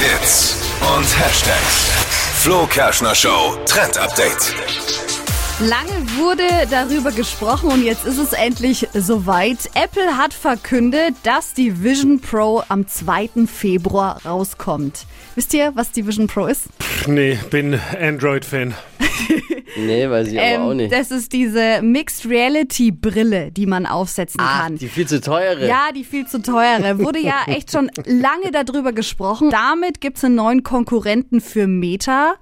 Hits und Hashtags. Flo Kerschner Show Trend Update. Lange wurde darüber gesprochen und jetzt ist es endlich soweit. Apple hat verkündet, dass die Vision Pro am 2. Februar rauskommt. Wisst ihr, was die Vision Pro ist? Nee, bin Android-Fan. Nee, weiß ich aber auch nicht. Ähm, Das ist diese Mixed Reality Brille, die man aufsetzen Ach, kann. die viel zu teure. Ja, die viel zu teure. Wurde ja echt schon lange darüber gesprochen. Damit gibt's einen neuen Konkurrenten für Meta.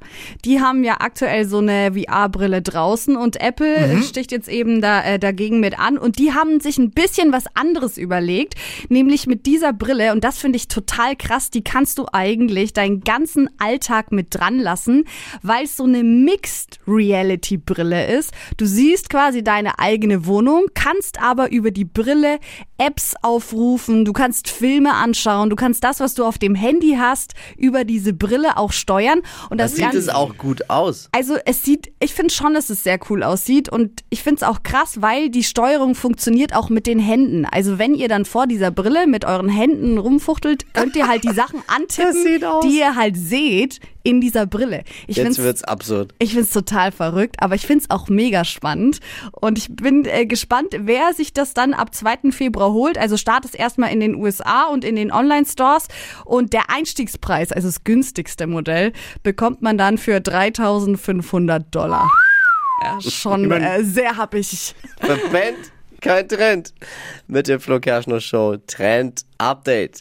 Die haben ja aktuell so eine VR-Brille draußen und Apple sticht jetzt eben da, äh, dagegen mit an. Und die haben sich ein bisschen was anderes überlegt, nämlich mit dieser Brille. Und das finde ich total krass. Die kannst du eigentlich deinen ganzen Alltag mit dran lassen, weil es so eine Mixed Reality Brille ist. Du siehst quasi deine eigene Wohnung, kannst aber über die Brille Apps aufrufen, du kannst Filme anschauen, du kannst das, was du auf dem Handy hast, über diese Brille auch steuern. Und das, das sieht Ganze- es auch gut aus. also es sieht, ich finde schon, dass es sehr cool aussieht und ich finde es auch krass, weil die Steuerung funktioniert auch mit den Händen. Also wenn ihr dann vor dieser Brille mit euren Händen rumfuchtelt, könnt ihr halt die Sachen antippen, die ihr halt seht in dieser Brille. Ich Jetzt wird's absurd. ich find's total verrückt, aber ich find's auch mega spannend. Und ich bin äh, gespannt, wer sich das dann ab 2. Februar holt. Also Start ist erstmal in den USA und in den Online-Stores. Und der Einstiegspreis, also das günstigste Modell, bekommt man dann für 3500 Dollar. Ja, schon äh, sehr happig. Verpennt, kein Trend. Mit der Flo Kerschner Show Trend Update.